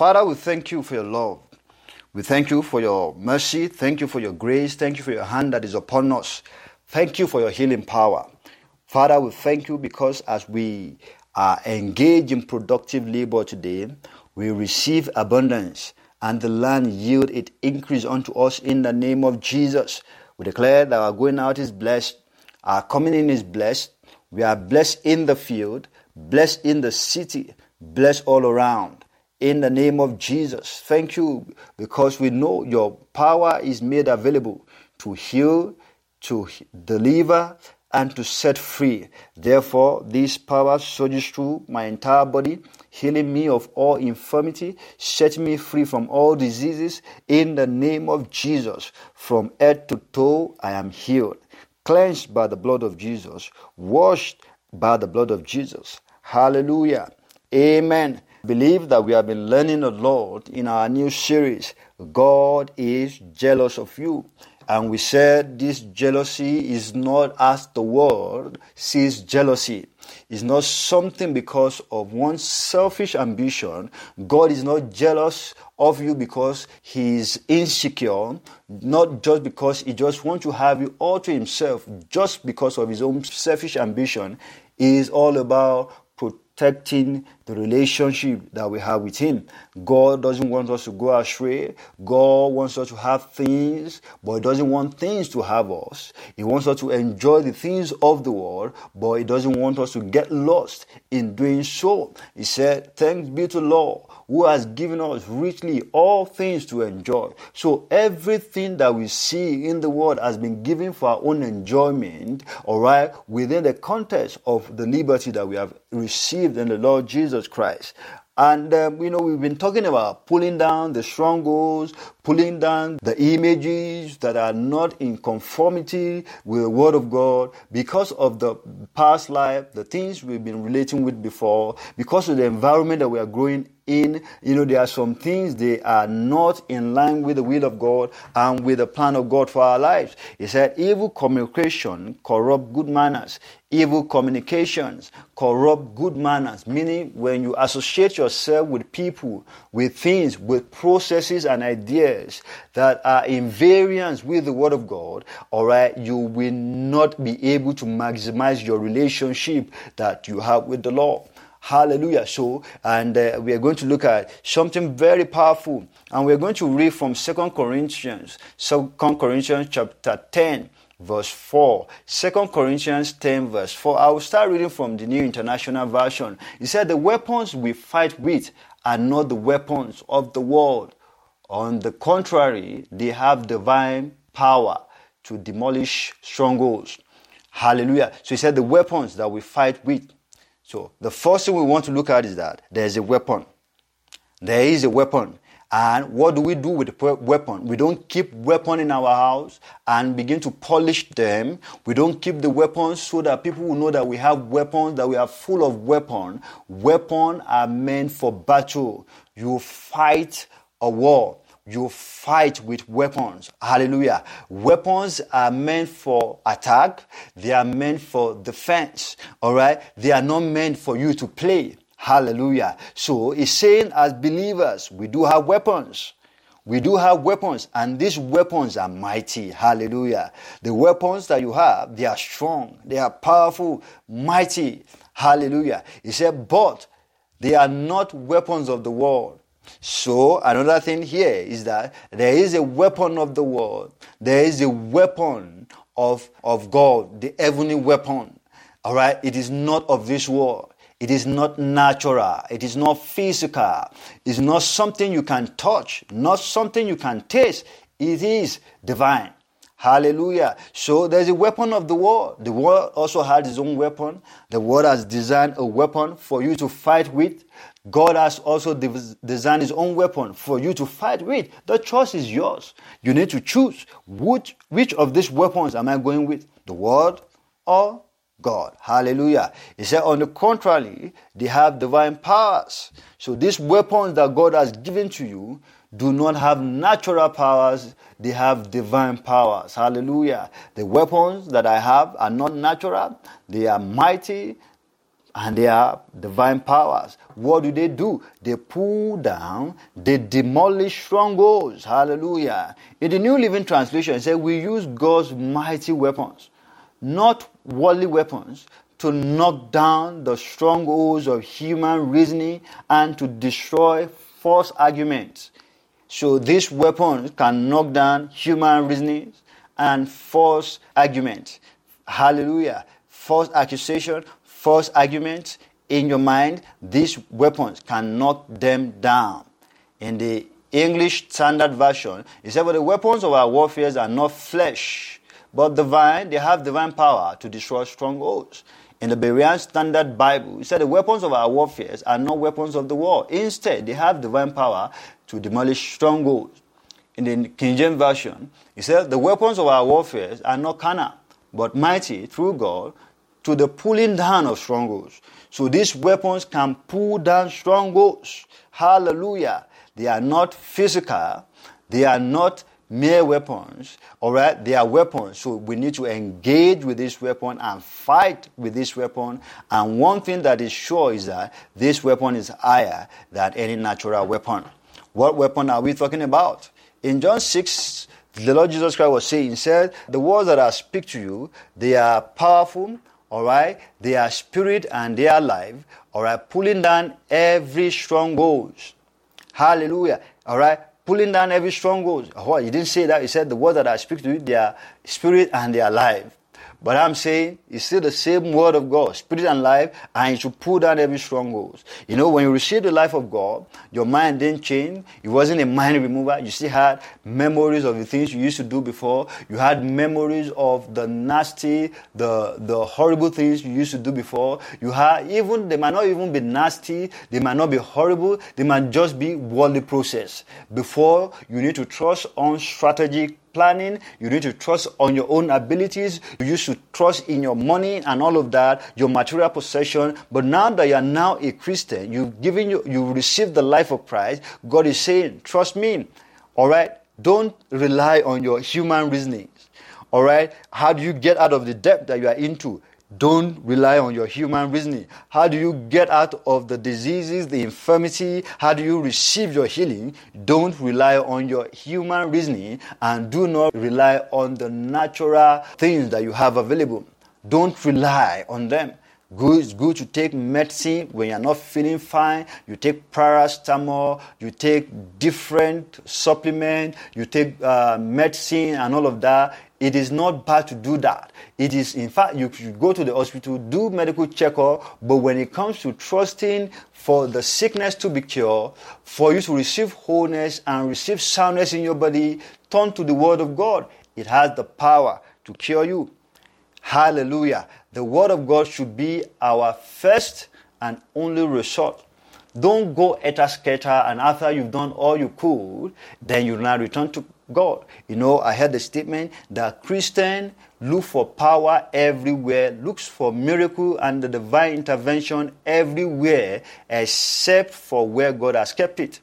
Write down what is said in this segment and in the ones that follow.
Father, we thank you for your love. We thank you for your mercy. Thank you for your grace. Thank you for your hand that is upon us. Thank you for your healing power. Father, we thank you because as we are engaged in productive labor today, we receive abundance and the land yield it increase unto us in the name of Jesus. We declare that our going out is blessed, our coming in is blessed. We are blessed in the field, blessed in the city, blessed all around in the name of Jesus. Thank you because we know your power is made available to heal, to deliver, and to set free. Therefore, this power surges through my entire body, healing me of all infirmity, setting me free from all diseases in the name of Jesus. From head to toe, I am healed, cleansed by the blood of Jesus, washed by the blood of Jesus. Hallelujah. Amen believe that we have been learning a lot in our new series, God is jealous of you. And we said this jealousy is not as the world sees jealousy. It's not something because of one's selfish ambition. God is not jealous of you because he is insecure, not just because he just wants to have you all to himself, just because of his own selfish ambition. It is all about protecting the relationship that we have with Him. God doesn't want us to go astray. God wants us to have things, but He doesn't want things to have us. He wants us to enjoy the things of the world, but He doesn't want us to get lost in doing so. He said, Thanks be to the Lord who has given us richly all things to enjoy. So everything that we see in the world has been given for our own enjoyment, all right, within the context of the liberty that we have received in the Lord Jesus Christ. And, um, you know, we've been talking about pulling down the strongholds, pulling down the images that are not in conformity with the Word of God because of the past life, the things we've been relating with before, because of the environment that we are growing in, you know, there are some things they are not in line with the will of God and with the plan of God for our lives. He said, evil communication corrupt good manners. Evil communications corrupt good manners, meaning when you associate yourself with people, with things, with processes and ideas that are in variance with the Word of God, all right, you will not be able to maximize your relationship that you have with the Lord. Hallelujah. So, and uh, we are going to look at something very powerful. And we're going to read from Second Corinthians, Second Corinthians chapter 10, verse 4. 2 Corinthians 10, verse 4. I will start reading from the New International Version. It said, The weapons we fight with are not the weapons of the world. On the contrary, they have divine power to demolish strongholds. Hallelujah. So he said, The weapons that we fight with so the first thing we want to look at is that there is a weapon. There is a weapon. And what do we do with the weapon? We don't keep weapon in our house and begin to polish them. We don't keep the weapons so that people will know that we have weapons, that we are full of weapon. Weapons are meant for battle. You fight a war you fight with weapons. Hallelujah. Weapons are meant for attack. They are meant for defense. All right. They are not meant for you to play. Hallelujah. So he's saying as believers, we do have weapons. We do have weapons and these weapons are mighty. Hallelujah. The weapons that you have, they are strong. They are powerful, mighty. Hallelujah. He said, but they are not weapons of the world so, another thing here is that there is a weapon of the world, there is a weapon of, of God, the heavenly weapon. All right, it is not of this world. It is not natural. It is not physical. It's not something you can touch, not something you can taste. It is divine. Hallelujah. So there's a weapon of the war. The war also has its own weapon. The world has designed a weapon for you to fight with. God has also designed his own weapon for you to fight with. The choice is yours. You need to choose which, which of these weapons am I going with? The word or God. Hallelujah. He said, on the contrary, they have divine powers. So these weapons that God has given to you do not have natural powers, they have divine powers. Hallelujah. The weapons that I have are not natural, they are mighty and they are divine powers. What do they do? They pull down, they demolish strongholds. Hallelujah. In the New Living Translation, it says, We use God's mighty weapons, not worldly weapons, to knock down the strongholds of human reasoning and to destroy false arguments. So these weapons can knock down human reasonings and false arguments. Hallelujah. False accusation, false arguments in your mind, these weapons can knock them down. In the English Standard Version, it said, But the weapons of our warfare are not flesh, but divine. They have divine power to destroy strongholds. In the Berean Standard Bible, it said the weapons of our warfare are not weapons of the war. Instead, they have divine power to demolish strongholds. In the King James Version, he said, The weapons of our warfare are not carnal, but mighty through God to the pulling down of strongholds. So these weapons can pull down strongholds. Hallelujah. They are not physical, they are not mere weapons. All right, they are weapons. So we need to engage with this weapon and fight with this weapon. And one thing that is sure is that this weapon is higher than any natural weapon. What weapon are we talking about? In John 6, the Lord Jesus Christ was saying, He said, The words that I speak to you, they are powerful, all right? They are spirit and they are life, all right? Pulling down every stronghold. Hallelujah. All right? Pulling down every stronghold. What? Oh, you didn't say that. You said, The words that I speak to you, they are spirit and they are life. But I'm saying it's still the same word of God, spirit and life, and it should pull down every stronghold. You know, when you receive the life of God, your mind didn't change. It wasn't a mind remover. You still had memories of the things you used to do before. You had memories of the nasty, the the horrible things you used to do before. You had even they might not even be nasty, they might not be horrible, they might just be worldly process. Before you need to trust on strategic planning. You need to trust on your own abilities. You should trust in your money and all of that, your material possession. But now that you are now a Christian, you've given you, you received the life of Christ. God is saying, trust me. All right. Don't rely on your human reasonings. All right. How do you get out of the debt that you are into? Don't rely on your human reasoning. How do you get out of the diseases, the infirmity? How do you receive your healing? Don't rely on your human reasoning and do not rely on the natural things that you have available. Don't rely on them. Good, it's good to take medicine when you're not feeling fine. You take paracetamol, you take different supplement, you take uh, medicine and all of that. It is not bad to do that. It is, in fact, you should go to the hospital, do medical checkup, but when it comes to trusting for the sickness to be cured, for you to receive wholeness and receive soundness in your body, turn to the Word of God. It has the power to cure you. Hallelujah. The Word of God should be our first and only resort. Don't go a scatter and after you've done all you could, then you now return to God. You know, I heard the statement that Christian look for power everywhere, looks for miracle and the divine intervention everywhere except for where God has kept it.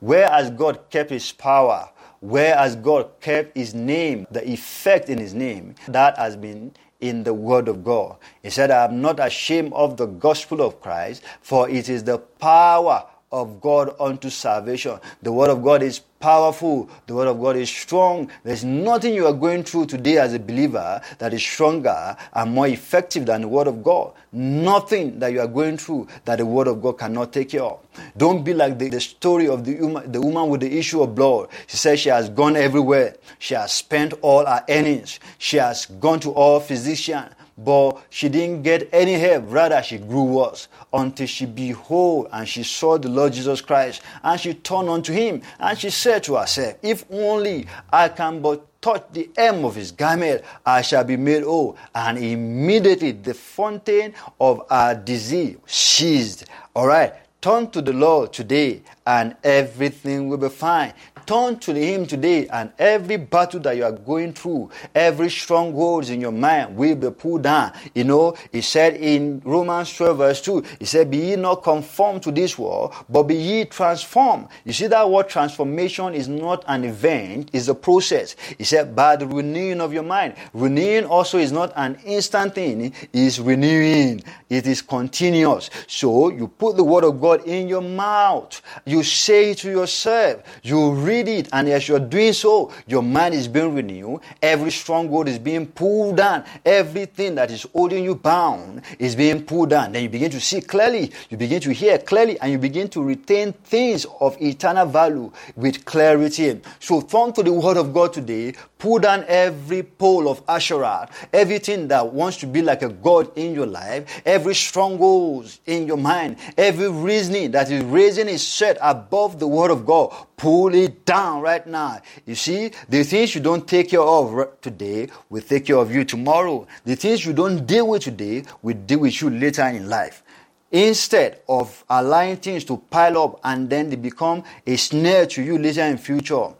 Where has God kept his power? Where has God kept his name, the effect in his name? That has been in the word of God. He said, I am not ashamed of the gospel of Christ, for it is the power of God unto salvation. The word of God is powerful. The word of God is strong. There's nothing you are going through today as a believer that is stronger and more effective than the word of God. Nothing that you are going through that the word of God cannot take care of. Don't be like the, the story of the the woman with the issue of blood. She says she has gone everywhere. She has spent all her earnings. She has gone to all physicians but she didn't get any help. Rather, she grew worse until she behold and she saw the Lord Jesus Christ and she turned unto him and she said to herself, If only I can but touch the hem of his garment, I shall be made whole. And immediately the fountain of our disease ceased. All right. Turn to the Lord today and everything will be fine. Turn to Him today, and every battle that you are going through, every strongholds in your mind will be pulled down. You know, He said in Romans 12, verse 2, He said, Be ye not conformed to this world, but be ye transformed. You see, that word transformation is not an event, it's a process. He said, By the renewing of your mind. Renewing also is not an instant thing, it's renewing, it is continuous. So, you put the Word of God in your mouth, you say it to yourself, you read it, and as you're doing so, your mind is being renewed. Every stronghold is being pulled down. Everything that is holding you bound is being pulled down. Then you begin to see clearly, you begin to hear clearly, and you begin to retain things of eternal value with clarity. So turn to the Word of God today. Pull down every pole of Asherah, everything that wants to be like a God in your life, every stronghold in your mind, every that is raising its set above the Word of God. Pull it down right now. You see, the things you don't take care of today will take care of you tomorrow. The things you don't deal with today will deal with you later in life. Instead of allowing things to pile up and then they become a snare to you later in future,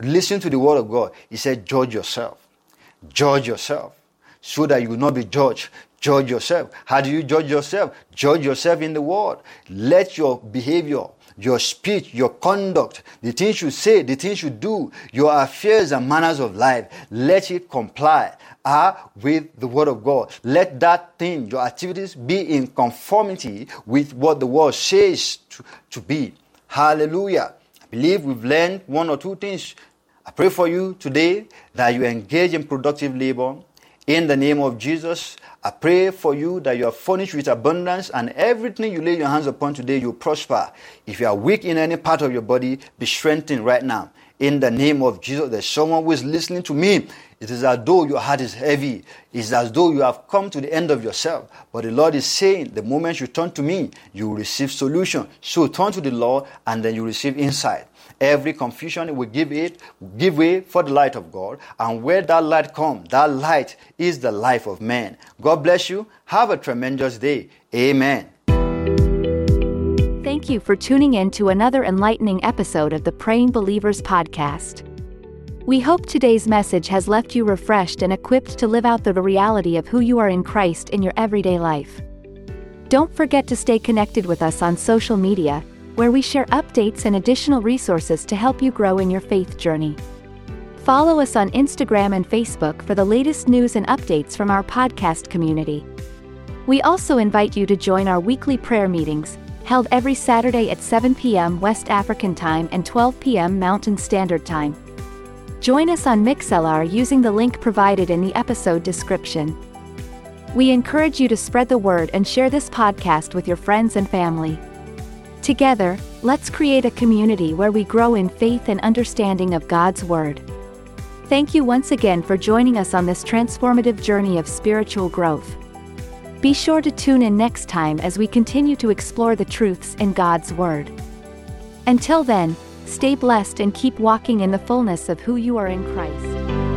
listen to the word of God. He said, judge yourself. Judge yourself so that you will not be judged. Judge yourself. How do you judge yourself? Judge yourself in the word. Let your behavior your speech, your conduct, the things you say, the things you do, your affairs and manners of life, let it comply uh, with the Word of God. Let that thing, your activities, be in conformity with what the Word says to, to be. Hallelujah. I believe we've learned one or two things. I pray for you today that you engage in productive labor in the name of Jesus. I pray for you that you are furnished with abundance and everything you lay your hands upon today, you prosper. If you are weak in any part of your body, be strengthened right now. In the name of Jesus, there's someone who is listening to me. It is as though your heart is heavy. It's as though you have come to the end of yourself. But the Lord is saying, the moment you turn to me, you will receive solution. So turn to the Lord and then you receive insight. Every confusion will give it, give way for the light of God. And where that light comes, that light is the life of man. God bless you. Have a tremendous day. Amen. Thank you for tuning in to another enlightening episode of the Praying Believers podcast. We hope today's message has left you refreshed and equipped to live out the reality of who you are in Christ in your everyday life. Don't forget to stay connected with us on social media where we share updates and additional resources to help you grow in your faith journey. Follow us on Instagram and Facebook for the latest news and updates from our podcast community. We also invite you to join our weekly prayer meetings, held every Saturday at 7 p.m. West African Time and 12 p.m. Mountain Standard Time. Join us on Mixlr using the link provided in the episode description. We encourage you to spread the word and share this podcast with your friends and family. Together, let's create a community where we grow in faith and understanding of God's Word. Thank you once again for joining us on this transformative journey of spiritual growth. Be sure to tune in next time as we continue to explore the truths in God's Word. Until then, stay blessed and keep walking in the fullness of who you are in Christ.